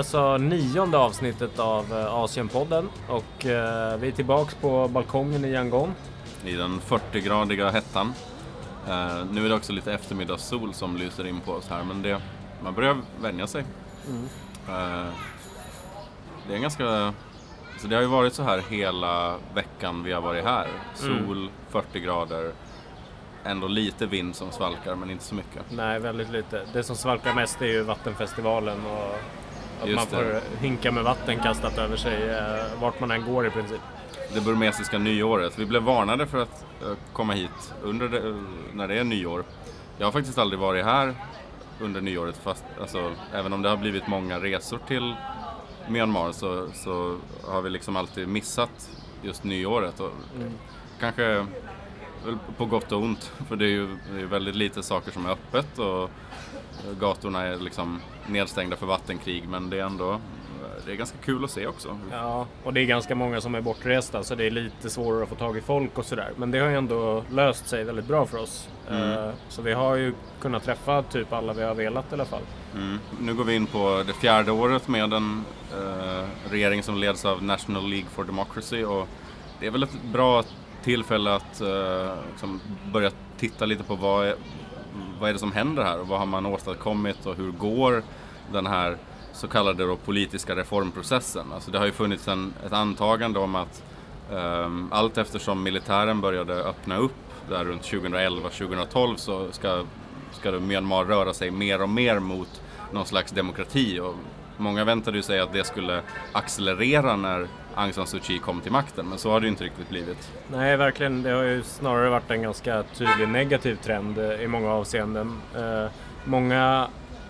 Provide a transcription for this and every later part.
alltså nionde avsnittet av eh, Asienpodden och eh, vi är tillbaks på balkongen i Yangon. I den 40-gradiga hettan. Eh, nu är det också lite eftermiddagssol som lyser in på oss här men det, man börjar vänja sig. Mm. Eh, det är en ganska... Så det har ju varit så här hela veckan vi har varit här. Sol, 40 grader, ändå lite vind som svalkar men inte så mycket. Nej, väldigt lite. Det som svalkar mest är ju Vattenfestivalen och att Just man får det. hinka med vatten kastat över sig eh, vart man än går i princip. Det burmesiska nyåret. Vi blev varnade för att eh, komma hit under det, när det är nyår. Jag har faktiskt aldrig varit här under nyåret fast alltså, även om det har blivit många resor till Myanmar så, så har vi liksom alltid missat just nyåret. Och Kanske väl på gott och ont för det är ju det är väldigt lite saker som är öppet och gatorna är liksom nedstängda för vattenkrig men det är ändå det är ganska kul att se också. Ja, och det är ganska många som är bortresta så det är lite svårare att få tag i folk och sådär. Men det har ju ändå löst sig väldigt bra för oss. Eh, Så vi har ju kunnat träffa typ alla vi har velat i alla fall. Mm. Nu går vi in på det fjärde året med en eh, regering som leds av National League for Democracy och det är väl ett bra tillfälle att eh, liksom börja titta lite på vad vad är det som händer här och vad har man åstadkommit och hur går den här så kallade då politiska reformprocessen. Alltså det har ju funnits en, ett antagande om att um, allt eftersom militären började öppna upp där runt 2011-2012 så ska, ska Myanmar röra sig mer och mer mot någon slags demokrati. Och många väntade ju sig att det skulle accelerera när Aung San Suu Kyi kom till makten, men så har det ju inte riktigt blivit. Nej, verkligen. Det har ju snarare varit en ganska tydlig negativ trend eh, i många avseenden. Eh, många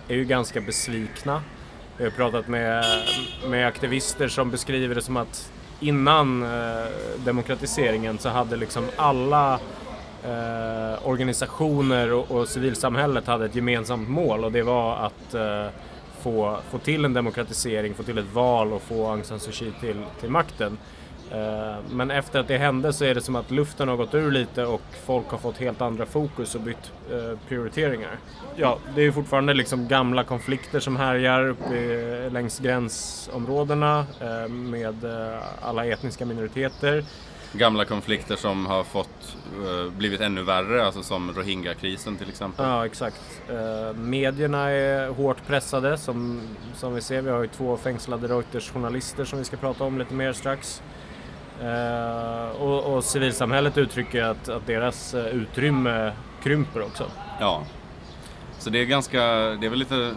är ju ganska besvikna. Jag har pratat med, med aktivister som beskriver det som att innan eh, demokratiseringen så hade liksom alla eh, organisationer och, och civilsamhället hade ett gemensamt mål och det var att eh, få, få till en demokratisering, få till ett val och få Aung San Suu Kyi till, till makten. Eh, Men efter att det hände så är det som att luften har gått ur lite och folk har fått helt andra fokus och bytt eh, prioriteringar. Ja, det är ju fortfarande liksom gamla konflikter som härjar uppe längs gränsområdena eh, med alla etniska minoriteter. Gamla konflikter som har fått, eh, blivit ännu värre, alltså som Rohingya-krisen till exempel. Ja, exakt. Eh, medierna är hårt pressade som, som vi ser. Vi har ju två fängslade Reuters-journalister som vi ska prata om lite mer strax. Eh, och, och civilsamhället uttrycker att, att deras utrymme krymper också. Ja. Så det är ganska, det är väl lite,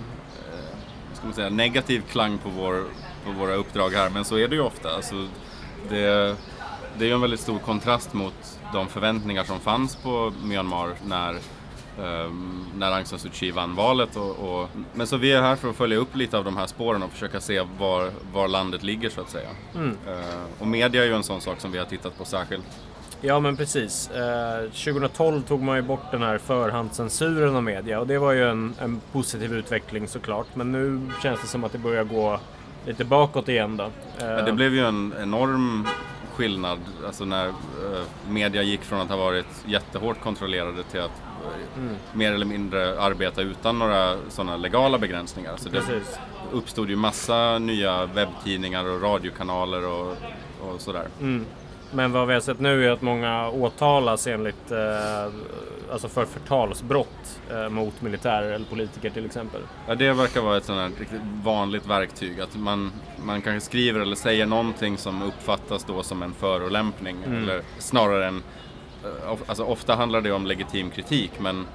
ska man säga, negativ klang på, vår, på våra uppdrag här, men så är det ju ofta. Alltså, det, det är ju en väldigt stor kontrast mot de förväntningar som fanns på Myanmar när, ehm, när Aung San Suu Kyi vann valet. Och, och, men så vi är här för att följa upp lite av de här spåren och försöka se var, var landet ligger så att säga. Eh, och media är ju en sån sak som vi har tittat på särskilt. Ja men precis. Eh, 2012 tog man ju bort den här förhandscensuren av media och det var ju en, en positiv utveckling såklart. Men nu känns det som att det börjar gå lite bakåt igen då. Eh, Men det blev ju en enorm skillnad alltså när eh, media gick från att ha varit jättehårt kontrollerade till att eh, mer eller mindre arbeta utan några sådana legala begränsningar. Så det Precis. uppstod ju massa nya webbtidningar och radiokanaler och, och sådär. Mm. Men vad vi har sett nu är att många åtalas enligt, eh, alltså för förtalsbrott eh, mot militärer eller politiker till exempel. Ja, det verkar vara ett sådant här riktigt vanligt verktyg. Att man, man kanske skriver eller säger någonting som uppfattas då som en förolämpning. Eller snarare en... eh, Alltså ofta handlar det om legitim kritik men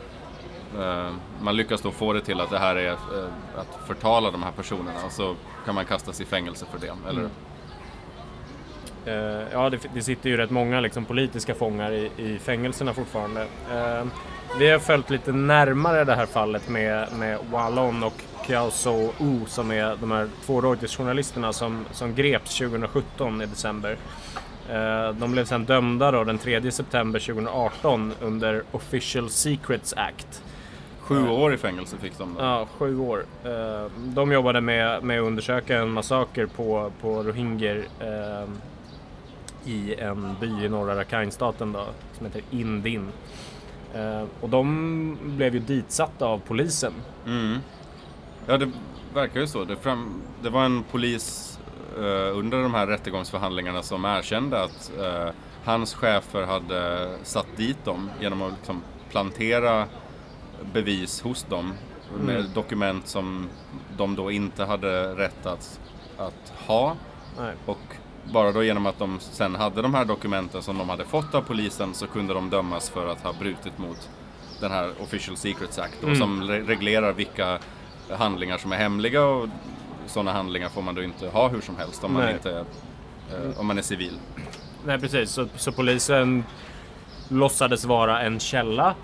eh, man lyckas då få det till att det här är eh, att förtala de här personerna och så kan man kastas i fängelse för det. Eller, Eh, ja, det, det sitter ju rätt många liksom, politiska fångar i, i fängelserna fortfarande. Eh, vi har följt lite närmare det här fallet med, med Wallon och Kiao So U som är de här två Reuters-journalisterna som, som greps 2017 i december. Eh, de blev sedan dömda då den 3 september 2018 under Official Secrets Act. Sju år i fängelse fick de. Då. Ja, sju år. Eh, De jobbade med, med att undersöka en massaker på, på rohingyer eh, i en by i norra Rakhine-staten då, som heter Indin. Eh, och de blev ju ditsatta av polisen. Mm. Ja, det verkar ju så. Det, fram, det var en polis eh, under de här rättegångsförhandlingarna som erkände att eh, hans chefer hade satt dit dem genom att liksom plantera bevis hos dem med Mm. dokument som de då inte hade rätt att, att ha. Nej. Och bara då genom att de sen hade de här dokumenten som de hade fått av polisen så kunde de dömas för att ha brutit mot den här Official Secrets Act då, Mm. som re- reglerar vilka handlingar som är hemliga och sådana handlingar får man då inte ha hur som helst om man, inte, eh, om man är civil. Nej precis, så, så polisen låtsades vara en källa,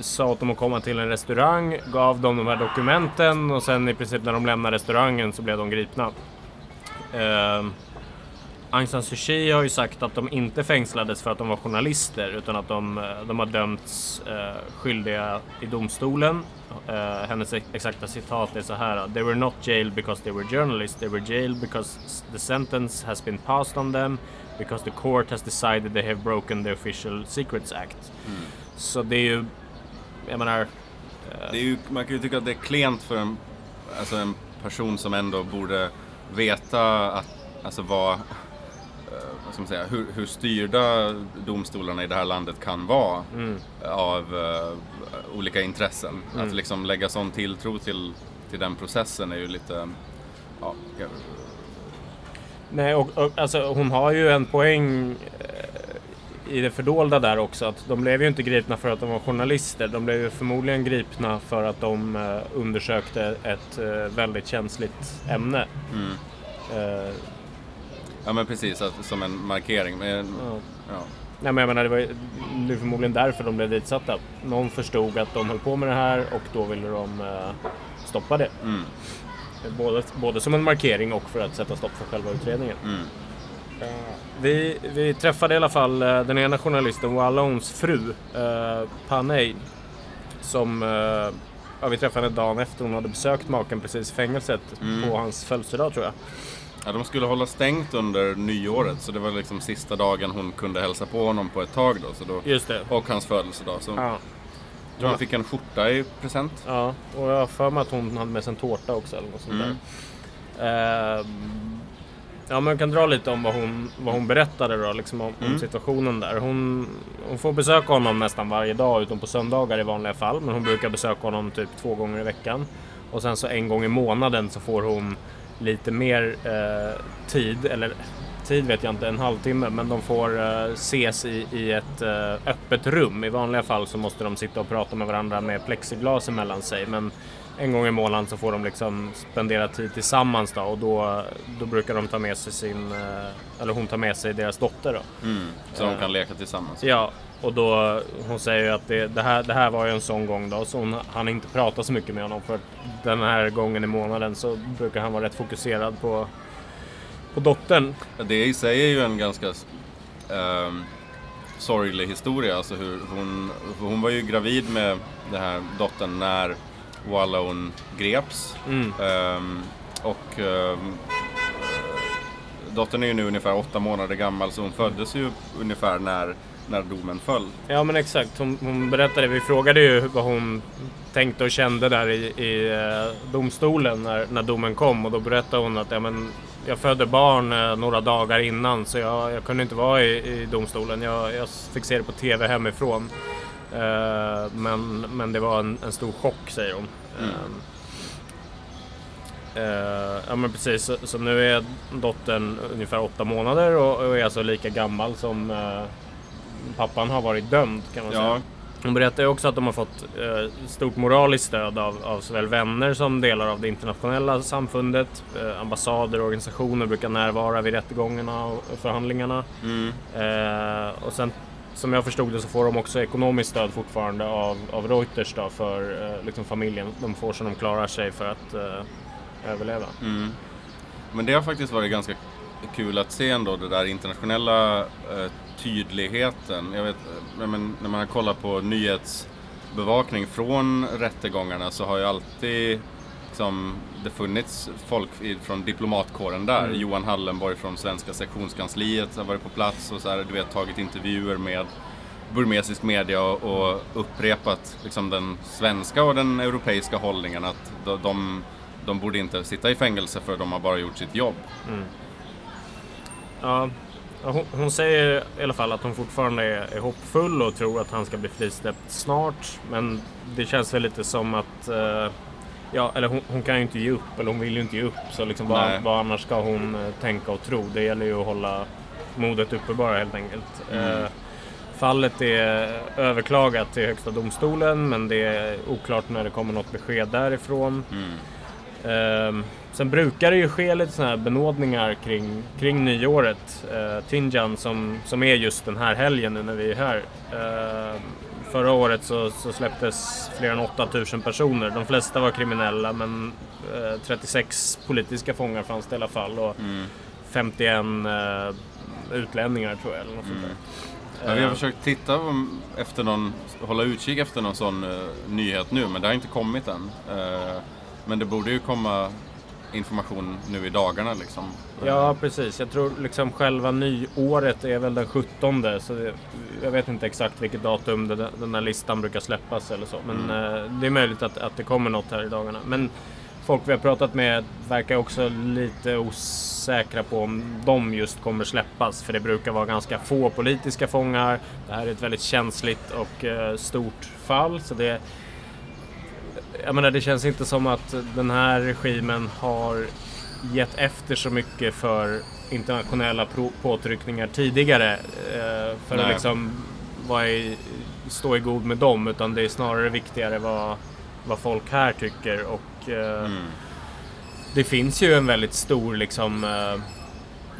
sa åt dem att komma till en restaurang, gav dem de här dokumenten och sen i princip när de lämnade restaurangen så blev de gripna. Eh, Aung San Suu Kyi har ju sagt att de inte fängslades för att de var journalister utan att de, eh, de har dömts eh, skyldiga i domstolen. Eh, hennes ex- exakta citat är så här. They were not jailed because they were journalists. They were jailed because the sentence has been passed on them because the court has decided they have broken the official secrets act. Så det är ju, jag menar, Det är ju, man kan ju tycka att det är klent för en, alltså en person som ändå borde veta att, alltså eh, vad ska man säga, hur, hur styrda domstolarna i det här landet kan vara mm, av eh, olika intressen. Att liksom lägga sån tilltro till, till den processen är ju lite, ja, jag- Nej, och, och alltså, hon har ju en poäng eh, i det fördolda där också. Att de blev ju inte gripna för att de var journalister. De blev ju förmodligen gripna för att de eh, undersökte ett eh, väldigt känsligt ämne. mm. Eh, ja men precis, att, som en markering. Men, ja. ja. Nej, men jag menar, det var ju det förmodligen därför de blev ditsatta. Någon förstod att de höll på med det här och då ville de eh, stoppa det. Mm. Både, både som en markering och för att sätta stopp för själva utredningen. Mm. Vi, vi träffade i alla fall eh, den ena journalisten, Wallons fru, eh, Panay. Som eh, ja, vi träffade dagen efter hon hade besökt maken precis i fängelset Mm. på hans födelsedag tror jag. Ja, de skulle hålla stängt under nyåret så det var liksom sista dagen hon kunde hälsa på honom på ett tag då. Så då Just det. och hans födelsedag. Så Ja, jag tror han fick en skjorta i present. ja, och jag har för mig att hon hade med sig en tårta också eller något sånt Mm. där. Eh, ja, men jag kan dra lite om vad hon, vad hon berättade då, liksom om, om Mm. situationen där. Hon, hon får besöka honom nästan varje dag utom på söndagar i vanliga fall. Men hon brukar besöka honom typ två gånger i veckan. Och sen så en gång i månaden så får hon lite mer eh, tid, eller tid vet jag inte, en halvtimme, men de får eh, ses i, i ett eh, öppet rum. I vanliga fall så måste de sitta och prata med varandra med plexiglas emellan sig, men en gång i månaden så får de liksom spendera tid tillsammans då och då, då brukar de ta med sig sin, eh, eller hon tar med sig deras dotter då. Mm. Så de Eh. kan leka tillsammans. Ja, och då, hon säger ju att det, det, här, det här var ju en sån gång då, så hon hann inte prata så mycket med honom för den här gången i månaden så brukar han vara rätt fokuserad på, på dottern. Det i sig är ju en ganska ehm, sorglig historia. Alltså hur hon, hon var ju gravid med den här dottern när Wallon greps. Mm. Ehm, och ehm, dottern är ju nu ungefär åtta månader gammal så hon föddes ju ungefär när, när domen föll. Ja men exakt, hon, hon berättade, vi frågade ju vad hon tänkte och kände där i, i eh, domstolen när, när domen kom och då berättade hon att ja, men, jag födde barn eh, några dagar innan så jag, jag kunde inte vara i, i domstolen. Jag, jag fick se det på TV hemifrån. Eh, men, men det var en, en stor chock säger hon. Mm. Eh, ja men precis, så, nu är dottern ungefär åtta månader och, och är alltså lika gammal som eh, pappan har varit dömd kan man säga. Ja, Hon berättar också att de har fått eh, stort moraliskt stöd av, av såväl vänner som delar av det internationella samfundet. Eh, ambassader och organisationer brukar närvara vid rättegångarna och förhandlingarna. mm, Eh, och sen som jag förstod det så får de också ekonomiskt stöd fortfarande av, av Reuters då för eh, liksom familjen. De får så de klarar sig för att eh, överleva. mm. Men det har faktiskt varit ganska kul att se ändå den där internationella eh, tydligheten. Jag vet, eh, men, när man kollar på nyhetsbevakning från rättegångarna så har ju alltid liksom, det funnits folk från diplomatkåren där. Mm. Johan Hallenborg från svenska sektionskansliet har varit på plats och så här, du vet, tagit intervjuer med burmesisk media och, och upprepat liksom, den svenska och den europeiska hållningen att de, de de borde inte sitta i fängelse för de har bara gjort sitt jobb. Mm. Ja, hon, hon, säger i alla fall att hon fortfarande är, är hoppfull och tror att han ska bli frisläppt snart. Men det känns väl lite som att uh, Ja, eller hon, hon, kan ju inte ge upp, eller hon vill ju inte ge upp. Så liksom vad, vad annars ska hon uh, tänka och tro? Det gäller ju att hålla modet uppe bara helt enkelt. Mm. Uh, fallet är överklagat till Högsta domstolen men det är oklart när det kommer något besked därifrån. Mm. Uh, sen brukar det ju ske lite sådana här benådningar kring, kring nyåret. Uh, Tinjan som, som är just den här helgen nu när vi är här. Uh, förra året så, så, släpptes fler än 8000 personer. De flesta var kriminella men 36 eh, politiska fångar fanns det i alla fall. Och mm. 51 eh, utlänningar tror jag. Eller något mm. sånt Ja, vi har försökt titta efter någon, hålla utkik efter någon sån uh, nyhet nu, men det har inte kommit än. Uh, men det borde ju komma information nu i dagarna liksom. Ja, precis. Jag tror liksom själva nyåret är väl den 17. Så det, jag vet inte exakt vilket datum det, den här listan brukar släppas eller så. Men mm. uh, det är möjligt att, att det kommer något här i dagarna. Men folk vi har pratat med verkar också lite osäkra på om de just kommer släppas. För det brukar vara ganska få politiska fångar. Det här är ett väldigt känsligt och uh, stort fall. Så det, jag menar, det känns inte som att den här regimen har gett efter så mycket för internationella påtryckningar tidigare. Uh, för Nej. att liksom i, stå i god med dem. Utan det är snarare viktigare vad, vad folk här tycker. Och Eh, mm. Det finns ju en väldigt stor liksom eh,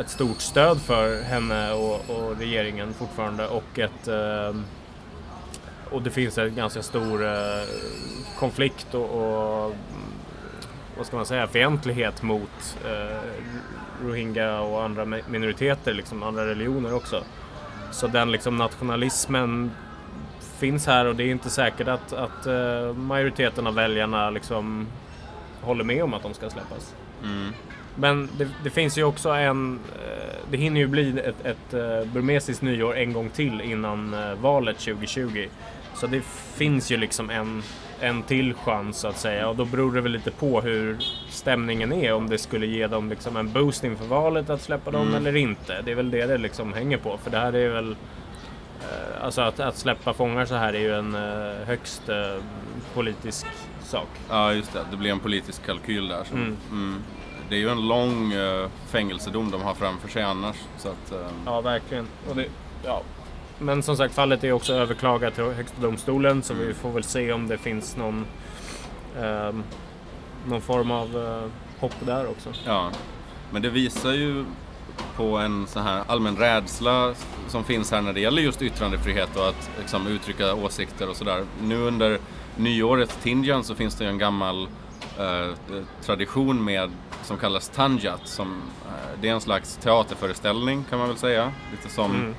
ett stort stöd för henne och, och regeringen fortfarande och ett eh, och det finns en ganska stor konflikt och, och vad ska man säga, fientlighet mot eh, rohingya och andra minoriteter, liksom andra religioner också. Så den liksom nationalismen finns här och det är inte säkert att, att eh, majoriteten av väljarna liksom håller med om att de ska släppas. Mm. Men det, det, finns ju också en... Eh, det hinner ju bli ett, ett eh, burmesiskt nyår en gång till innan eh, valet 2020. Så det finns ju liksom en, en till chans så att säga och då beror det väl lite på hur stämningen är. Om det skulle ge dem liksom en boost inför valet att släppa dem mm. eller inte. Det är väl det det liksom hänger på. För det här är väl... Alltså att, att släppa fångar så här är ju en högst politisk sak. Ja, just det. Det blir en politisk kalkyl där. Som, mm. Mm, det är ju en lång fängelsedom de har framför sig annars. Så att. Ja, verkligen. Det, ja. Men som sagt, fallet är också överklagat till Högsta domstolen så mm. vi får väl se om det finns någon, uh, någon form av uh, hopp där också. Ja, men det visar ju på en sån här allmän rädsla som finns här när det gäller just yttrandefrihet och att liksom, uttrycka åsikter och sådär. Nu under nyåret Tinjan så finns det ju en gammal eh, tradition med som kallas Tanjat. Som, eh, det är en slags teaterföreställning kan man väl säga. Lite som, mm.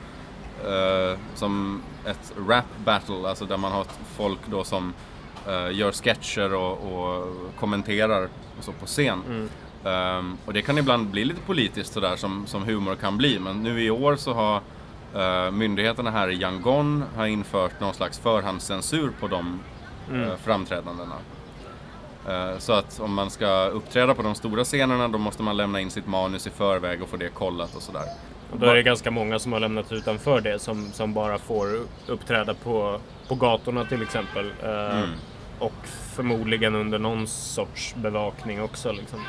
Eh, som ett rap battle, alltså där man har folk då som eh, gör sketcher och, och, kommenterar och så på scen. Mm. Um, och det kan ibland bli lite politiskt sådär som, som humor kan bli. Men nu i år så har uh, myndigheterna här i Yangon har infört någon slags förhandscensur på de mm. Eh, framträdandena. Eh, så att om man ska uppträda på de stora scenerna då måste man lämna in sitt manus i förväg och få det kollat och sådär. Och då är det ganska många som har lämnat utanför det som, som bara får uppträda på, på gatorna till exempel. Eh, mm. Och förmodligen under någon sorts bevakning också. Liksom.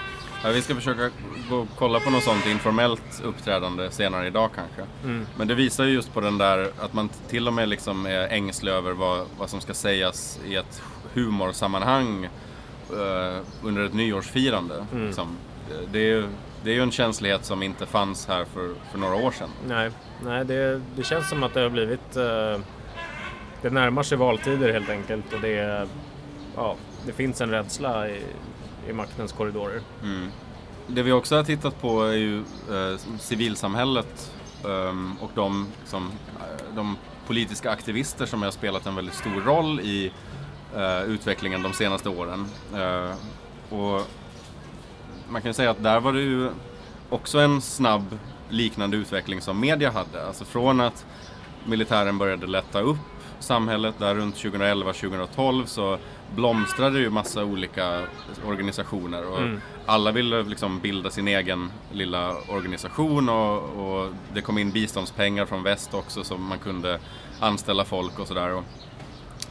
Ja, vi ska försöka gå och kolla på något sånt informellt uppträdande senare idag kanske. Mm. Men det visar ju just på den där att man till och med liksom är ängslig över vad, vad som ska sägas i ett humorsammanhang uh, under ett nyårsfirande. Mm. Liksom. Det, är ju, det är ju en känslighet som inte fanns här för, för några år sedan. Nej, Nej det, det känns som att det har blivit... Uh, det närmar sig valtider helt enkelt och det, ja, det finns en rädsla i, i maktens korridorer. Mm. Det vi också har tittat på är ju eh, civilsamhället um, och de, liksom, de politiska aktivister som har spelat en väldigt stor roll i uh, utvecklingen de senaste åren. Uh, och man kan ju säga att där var det ju också en snabb liknande utveckling som media hade. Alltså från att militären började lätta upp samhället där runt 2011-2012 så blomstrade ju massa olika organisationer och Mm. alla ville liksom bilda sin egen lilla organisation och, och det kom in biståndspengar från väst också så man kunde anställa folk och sådär. Och,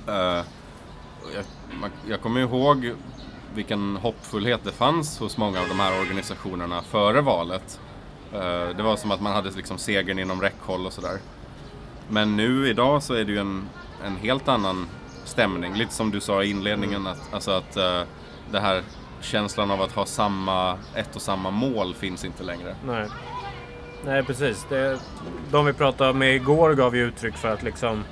och jag, man, jag kommer ihåg vilken hoppfullhet det fanns hos många av de här organisationerna före valet. Eh, det var som att man hade liksom segern inom räckhåll och sådär. Men nu idag så är det ju en, en helt annan stämning. Lite som du sa i inledningen, att, alltså att uh, det här känslan av att ha samma, ett och samma mål finns inte längre. Nej. Nej, precis. Det, de vi pratade med igår gav ju uttryck för att liksom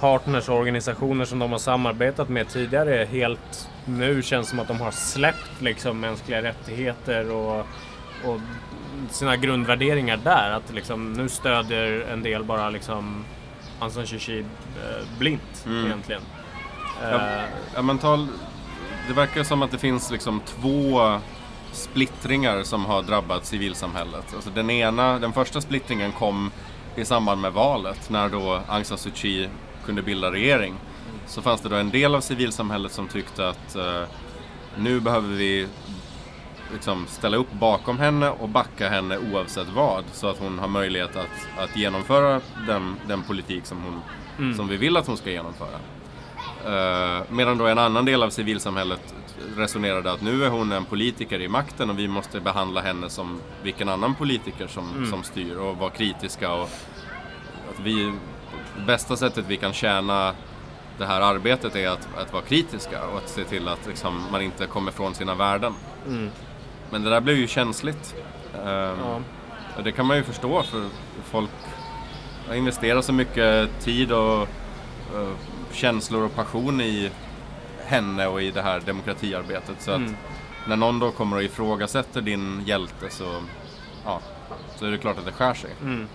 partners och organisationer som de har samarbetat med tidigare helt nu känns som att de har släppt liksom mänskliga rättigheter och, och sina grundvärderingar där. Att liksom nu stödjer en del bara liksom Suu Kyi eh, blint Mm. egentligen. Ja. Eh, Ja, men tal, det verkar som att det finns liksom två splittringar som har drabbat civilsamhället. Alltså den ena, den första splittringen kom i samband med valet när då Aung San Suu Kyi kunde bilda regering. Så fanns det då en del av civilsamhället som tyckte att eh, nu behöver vi liksom ställa upp bakom henne och backa henne oavsett vad. Så att hon har möjlighet att, att genomföra den, den politik som, hon, Mm. som vi vill att hon ska genomföra. Eh, medan då en annan del av civilsamhället resonerade att nu är hon en politiker i makten och vi måste behandla henne som vilken annan politiker som, Mm. som styr och vara kritiska. Och att vi, bästa sättet vi kan tjäna det här arbetet är att, att vara kritiska och att se till att liksom, man inte kommer från sina värden. mm, Men det där blev ju känsligt. Ehm, ja. och det kan man ju förstå för folk har investerat så mycket tid och eh, känslor och passion i henne och i det här demokratiarbetet. Så att Mm. när någon då kommer och ifrågasätter din hjälte så, ja, så är det klart att det skär sig. Mm.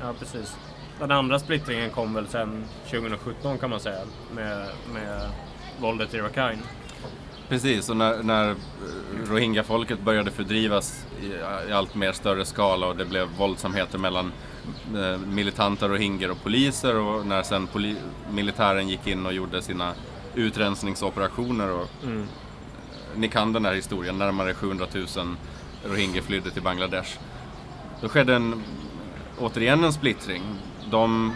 Ja, precis. Den andra splittringen kom väl sen 2017 kan man säga med, med våldet i Rakhine. Precis, och när, när eh, rohingya-folket började fördrivas i, i allt mer större skala och det blev våldsamheter mellan eh, militanta rohingyer och poliser och när sen poli- militären gick in och gjorde sina utrensningsoperationer och Mm. ni kan den här historien, närmare 700 000 rohingyer flydde till Bangladesh. Då skedde en, återigen en splittring. De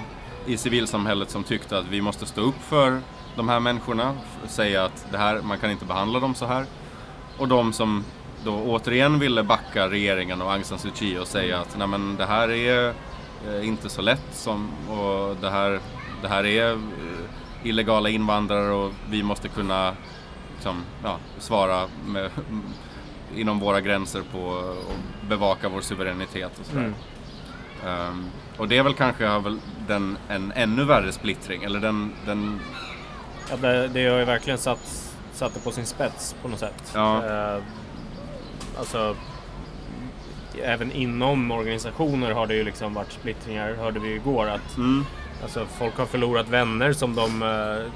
i civilsamhället som tyckte att vi måste stå upp för de här människorna, säga att det här, man kan inte behandla dem så här. Och de som då återigen ville backa regeringen och Aung San Suu Kyi och säga att Nej, men det här är eh, inte så lätt som, och det här, det här är eh, illegala invandrare och vi måste kunna liksom, ja, svara med, inom våra gränser på och bevaka vår suveränitet och sådär. Mm. Ehm, och det är väl kanske den, en ännu värre splittring, eller den, den Ja, det, det har ju verkligen satt, satt det på sin spets på något sätt. Ja. Eh, alltså, även inom organisationer har det ju liksom varit splittringar, hörde vi igår. Att mm, alltså, folk har förlorat vänner som de eh,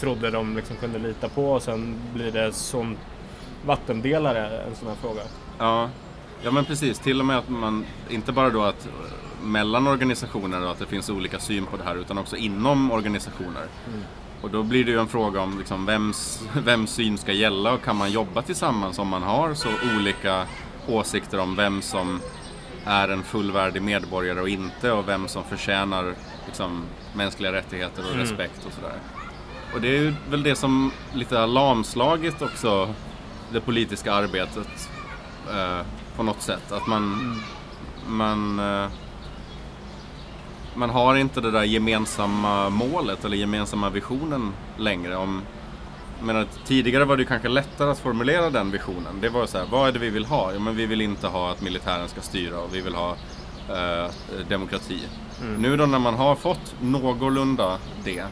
trodde de liksom kunde lita på och sen blir det som vattendelare en sån här fråga. ja, ja men precis, till och med att man, inte bara då att mellan organisationer och att det finns olika syn på det här utan också inom organisationer. Mm. Och då blir det ju en fråga om liksom vems, vems syn ska gälla och kan man jobba tillsammans om man har så olika åsikter om vem som är en fullvärdig medborgare och inte och vem som förtjänar liksom, mänskliga rättigheter och Mm. respekt och sådär. Och det är ju väl det som lite har lamslagit också det politiska arbetet eh, på något sätt. Att man, man, eh, man har inte det där gemensamma målet eller gemensamma visionen längre. Om, menar, tidigare var det kanske lättare att formulera den visionen. Det var så här, vad är det vi vill ha? Ja, men vi vill inte ha att militären ska styra och vi vill ha eh, demokrati. Mm. Nu då när man har fått någorlunda det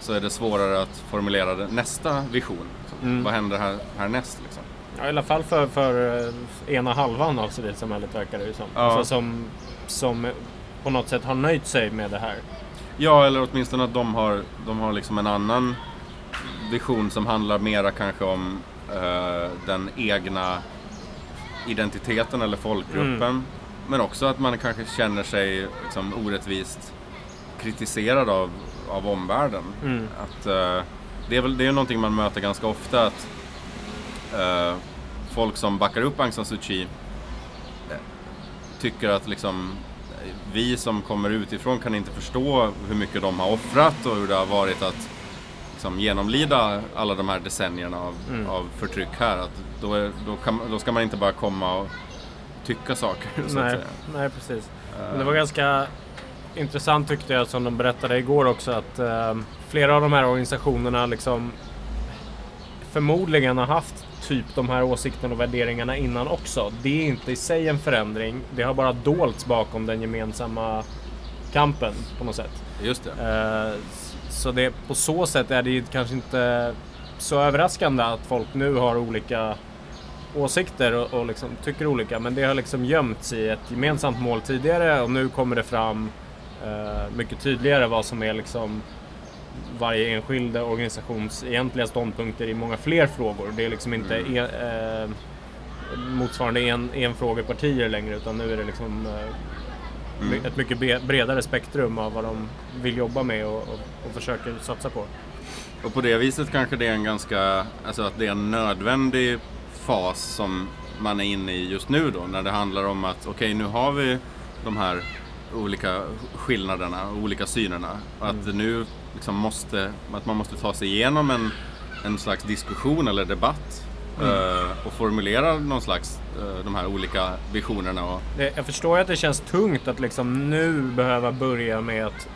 så är det svårare att formulera nästa vision. Mm. Vad händer här, härnäst? Liksom? Ja, I alla fall för, för eh, ena halvan av civilsamhället verkar det ju som. Ja. Alltså, som. Som på något sätt har nöjt sig med det här. Ja, eller åtminstone att de har, de har liksom en annan vision som handlar mera kanske om eh, den egna identiteten eller folkgruppen. Mm. Men också att man kanske känner sig liksom orättvist kritiserad av, av omvärlden. Mm. Att, eh, det är väl det är någonting man möter ganska ofta att eh, folk som backar upp Aung San Suu Kyi eh, tycker att liksom vi som kommer utifrån kan inte förstå hur mycket de har offrat och hur det har varit att liksom, genomlida alla de här decennierna av, Mm. av förtryck här. Att då, är, då, kan, då ska man inte bara komma och tycka saker. Så Nej, nej, precis. Men det var ganska intressant tyckte jag som de berättade igår också att eh, flera av de här organisationerna liksom förmodligen har haft typ de här åsikterna och värderingarna innan också. Det är inte i sig en förändring. Det har bara dolts bakom den gemensamma kampen på något sätt. Just det. Eh, Så det, på så sätt är det ju kanske inte så överraskande att folk nu har olika åsikter och, och liksom tycker olika. Men det har liksom gömts i ett gemensamt mål tidigare och nu kommer det fram eh, mycket tydligare vad som är liksom varje enskild organisations egentliga ståndpunkter i många fler frågor. Det är liksom inte Mm. en, eh, motsvarande en, enfrågepartier längre utan nu är det liksom eh, Mm. ett mycket bredare spektrum av vad de vill jobba med och, och, och försöker satsa på. Och på det viset kanske det är en ganska, alltså att det är en nödvändig fas som man är inne i just nu då. När det handlar om att okej nu har vi de här olika skillnaderna, olika synerna. Och att det nu liksom måste, att man måste ta sig igenom en, en slags diskussion eller debatt. eh, och formulera någon slags, eh, de här olika visionerna. Och, jag förstår ju att det känns tungt att liksom nu behöva börja med att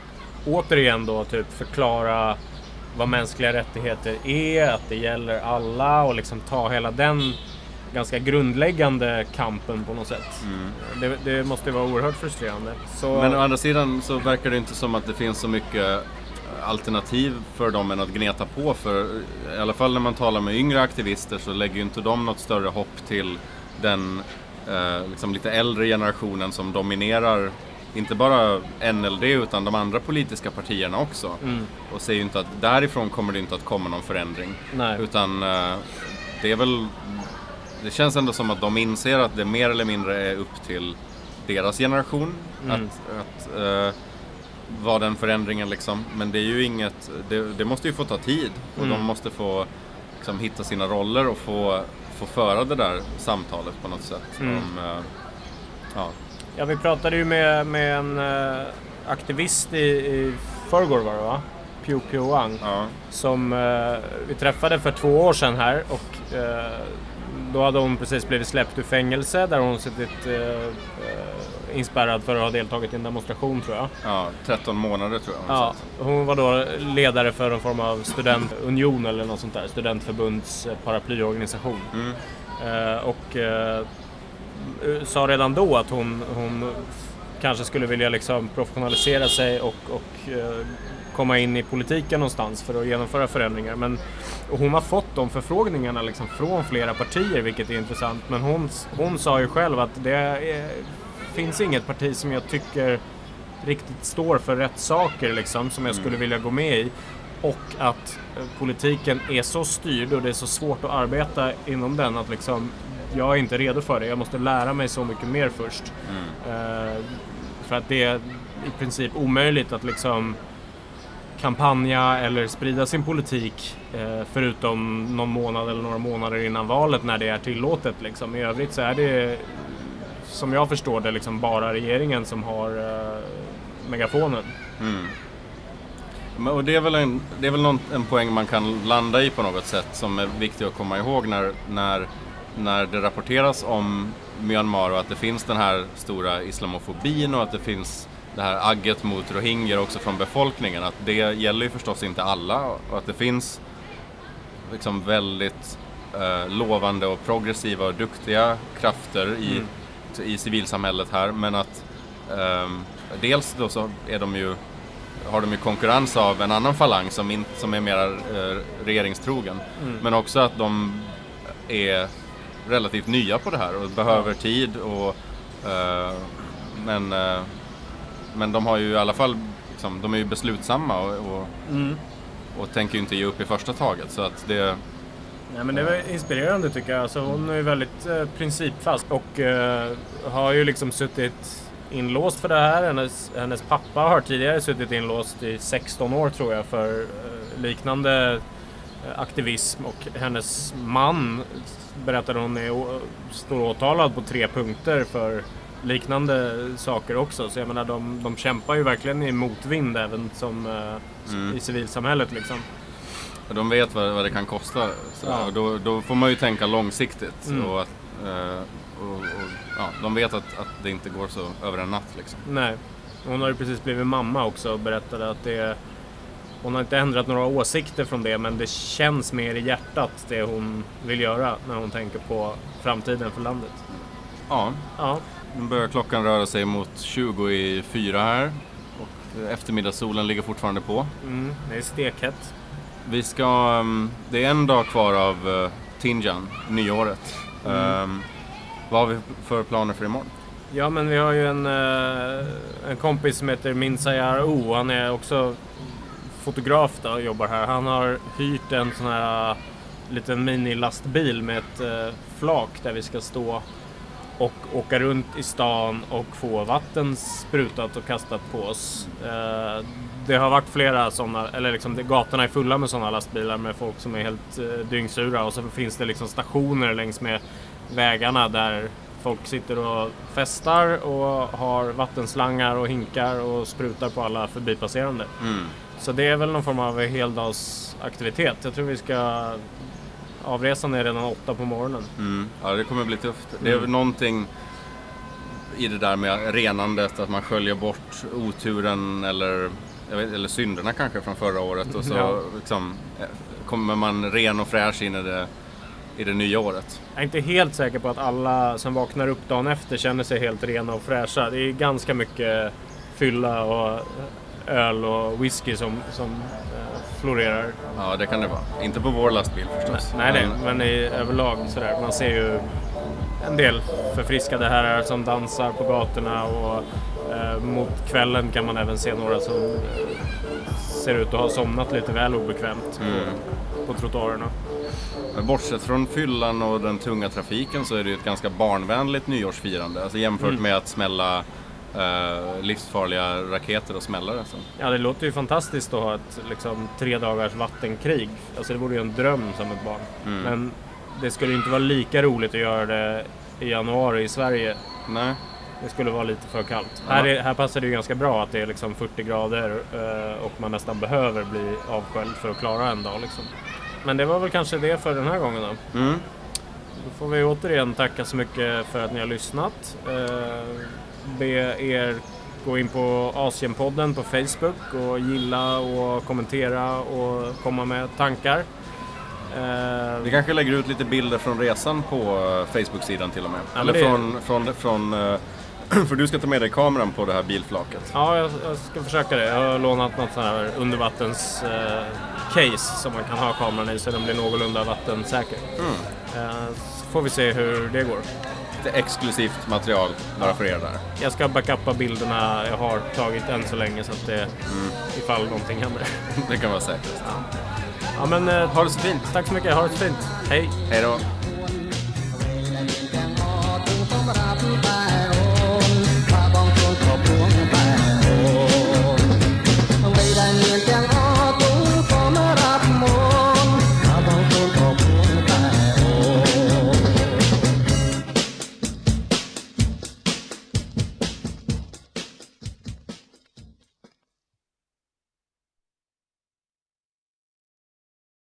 återigen då typ förklara vad mänskliga rättigheter är, att det gäller alla och liksom ta hela den ganska grundläggande kampen på något sätt. Det, det måste ju vara oerhört frustrerande. Så, Men å andra sidan så verkar det inte som att det finns så mycket alternativ för dem än att gneta på. För i alla fall när man talar med yngre aktivister så lägger ju inte de något större hopp till den eh, liksom lite äldre generationen som dominerar inte bara NLD utan de andra politiska partierna också. Mm. Och säger ju inte att därifrån kommer det inte att komma någon förändring. Nej. Utan eh, det är väl Det känns ändå som att de inser att det mer eller mindre är upp till deras generation Mm. att, att eh, vara den förändringen liksom. Men det är ju inget, det, det måste ju få ta tid och Mm. de måste få liksom, hitta sina roller och få, få föra det där samtalet på något sätt. Mm. Om, eh, ja. Ja, vi pratade ju med, med en eh, aktivist i, i förrgår var det va? Piu Piu Wang. Ja. Som eh, vi träffade för två år sedan här och eh, då hade hon precis blivit släppt ur fängelse där hon suttit eh, eh, inspärrad för att ha deltagit i en demonstration tror jag. ja, 13 månader tror jag Ja, hon var då ledare för en form av studentunion eller något sånt där, studentförbunds eh, paraplyorganisation. Mm. Eh, och eh, sa redan då att hon, hon kanske skulle vilja liksom professionalisera sig och, och eh, komma in i politiken någonstans för att genomföra förändringar. Men, hon har fått de förfrågningarna liksom från flera partier vilket är intressant. Men hon, hon sa ju själv att det är, finns inget parti som jag tycker riktigt står för rätt saker liksom, som jag skulle vilja gå med i. Och att eh, politiken är så styrd och det är så svårt att arbeta inom den att liksom, jag är inte redo för det. Jag måste lära mig så mycket mer först. Eh, för att det är i princip omöjligt att liksom kampanja eller sprida sin politik eh, förutom någon månad eller några månader innan valet när det är tillåtet. Liksom. I övrigt så är det som jag förstår det liksom bara regeringen som har eh, megafonen. Mm. Men, och det är väl, en, det är väl någon, en poäng man kan landa i på något sätt som är viktig att komma ihåg när, när, när det rapporteras om Myanmar och att det finns den här stora islamofobin och att det finns det här agget mot rohingyer också från befolkningen. Att det gäller ju förstås inte alla och att det finns liksom väldigt eh, lovande och progressiva och duktiga krafter i, Mm. I civilsamhället här. Men att ehm, dels då så är de ju, har de ju konkurrens av en annan falang som, in, som är mer eh, regeringstrogen. Mm. Men också att de är relativt nya på det här och behöver tid. Och, eh, men, eh, men de har ju i alla fall, liksom, de är ju beslutsamma och, och, Mm. och tänker ju inte ge upp i första taget. Så att det, Nej, men det var inspirerande tycker jag. Alltså, hon är ju väldigt eh, principfast och eh, har ju liksom suttit inlåst för det här. Hennes, hennes pappa har tidigare suttit inlåst i 16 år tror jag för eh, liknande eh, aktivism och hennes man berättade hon är står åtalad på tre punkter för liknande saker också. Så jag menar de, de kämpar ju verkligen i motvind även som eh, Mm. i civilsamhället liksom. De vet vad, vad det kan kosta. Ja. och då, då får man ju tänka långsiktigt. Mm. Och, att, eh, och, och, ja, de vet att, att det inte går så över en natt. Liksom. Nej. Hon har ju precis blivit mamma också och berättade att det hon har inte ändrat några åsikter från det men det känns mer i hjärtat det hon vill göra när hon tänker på framtiden för landet. Ja, Ja, nu börjar klockan röra sig mot 20 i fyra här. Och eftermiddagssolen ligger fortfarande på. mm, det är stekhett. Vi ska, um, det är en dag kvar av uh, Tinjan, nyåret. Um, vad har vi för planer för imorgon? Ja men vi har ju en, eh, en kompis som heter Minsayar O. Han är också fotograf då och jobbar här. Han har hyrt en sån här eh, liten minilastbil med ett flak där vi ska stå och åka runt i stan och få vatten sprutat och kastat på oss. Det har varit flera sådana, eller liksom det, gatorna är fulla med sådana lastbilar med folk som är helt eh, dyngsura och så finns det liksom stationer längs med vägarna där folk sitter och festar och har vattenslangar och hinkar och sprutar på alla förbipasserande. Mm. Så det är väl någon form av heldagsaktivitet. Jag tror vi ska Avresan är redan åtta på morgonen. Mm. Ja, det kommer bli tufft. Det är väl någonting i det där med renandet, att man sköljer bort oturen eller, vet, eller synderna kanske från förra året och så Ja. liksom, eh, kommer man ren och fräsch in i det, i det nya året. Jag är inte helt säker på att alla som vaknar upp dagen efter känner sig helt rena och fräscha. Det är ganska mycket fylla och öl och whisky som, som eh, florerar. Ja, det kan det vara. Inte på vår lastbil förstås. Nej, nej, Men- men i överlag sådär. Man ser ju en del förfriskade herrar som dansar på gatorna och mot kvällen kan man även se några som eh, ser ut att ha somnat lite väl obekvämt Mm. på, på trottoarerna. Bortsett från fyllan och den tunga trafiken så är det ju ett ganska barnvänligt nyårsfirande. Alltså jämfört Mm. med att smälla eh, livsfarliga raketer och smällare. Så. Ja, det låter ju fantastiskt att ha ett liksom, tre dagars vattenkrig. Alltså det vore ju en dröm som ett barn. Mm. Men det skulle inte vara lika roligt att göra det i januari i Sverige. Nej. Det skulle vara lite för kallt. Ja. Här, är, här passar det ju ganska bra att det är liksom 40 grader eh, och man nästan behöver bli avsköljd för att klara en dag. Liksom. Men det var väl kanske det för den här gången då. Mm. Då får vi återigen tacka så mycket för att ni har lyssnat. Eh, be er gå in på Asienpodden på Facebook och gilla och kommentera och komma med tankar. Eh, Vi kanske lägger ut lite bilder från resan på eh, Facebook-sidan till och med. Ja, Eller det- från, från, från eh, för du ska ta med dig kameran på det här bilflaket. Ja, jag, jag ska försöka det. Jag har lånat något sånt här undervattens eh, case som man kan ha kameran i så den blir någorlunda vattensäker. Mm. Eh, så får vi se hur det går. Lite exklusivt material bara för er där. Jag ska backuppa bilderna jag har tagit än så länge så att det ifall någonting händer. Det kan vara säkert. Ja, men eh, Ha det så fint. tack så mycket. Ha det så fint. Hej! Hej då.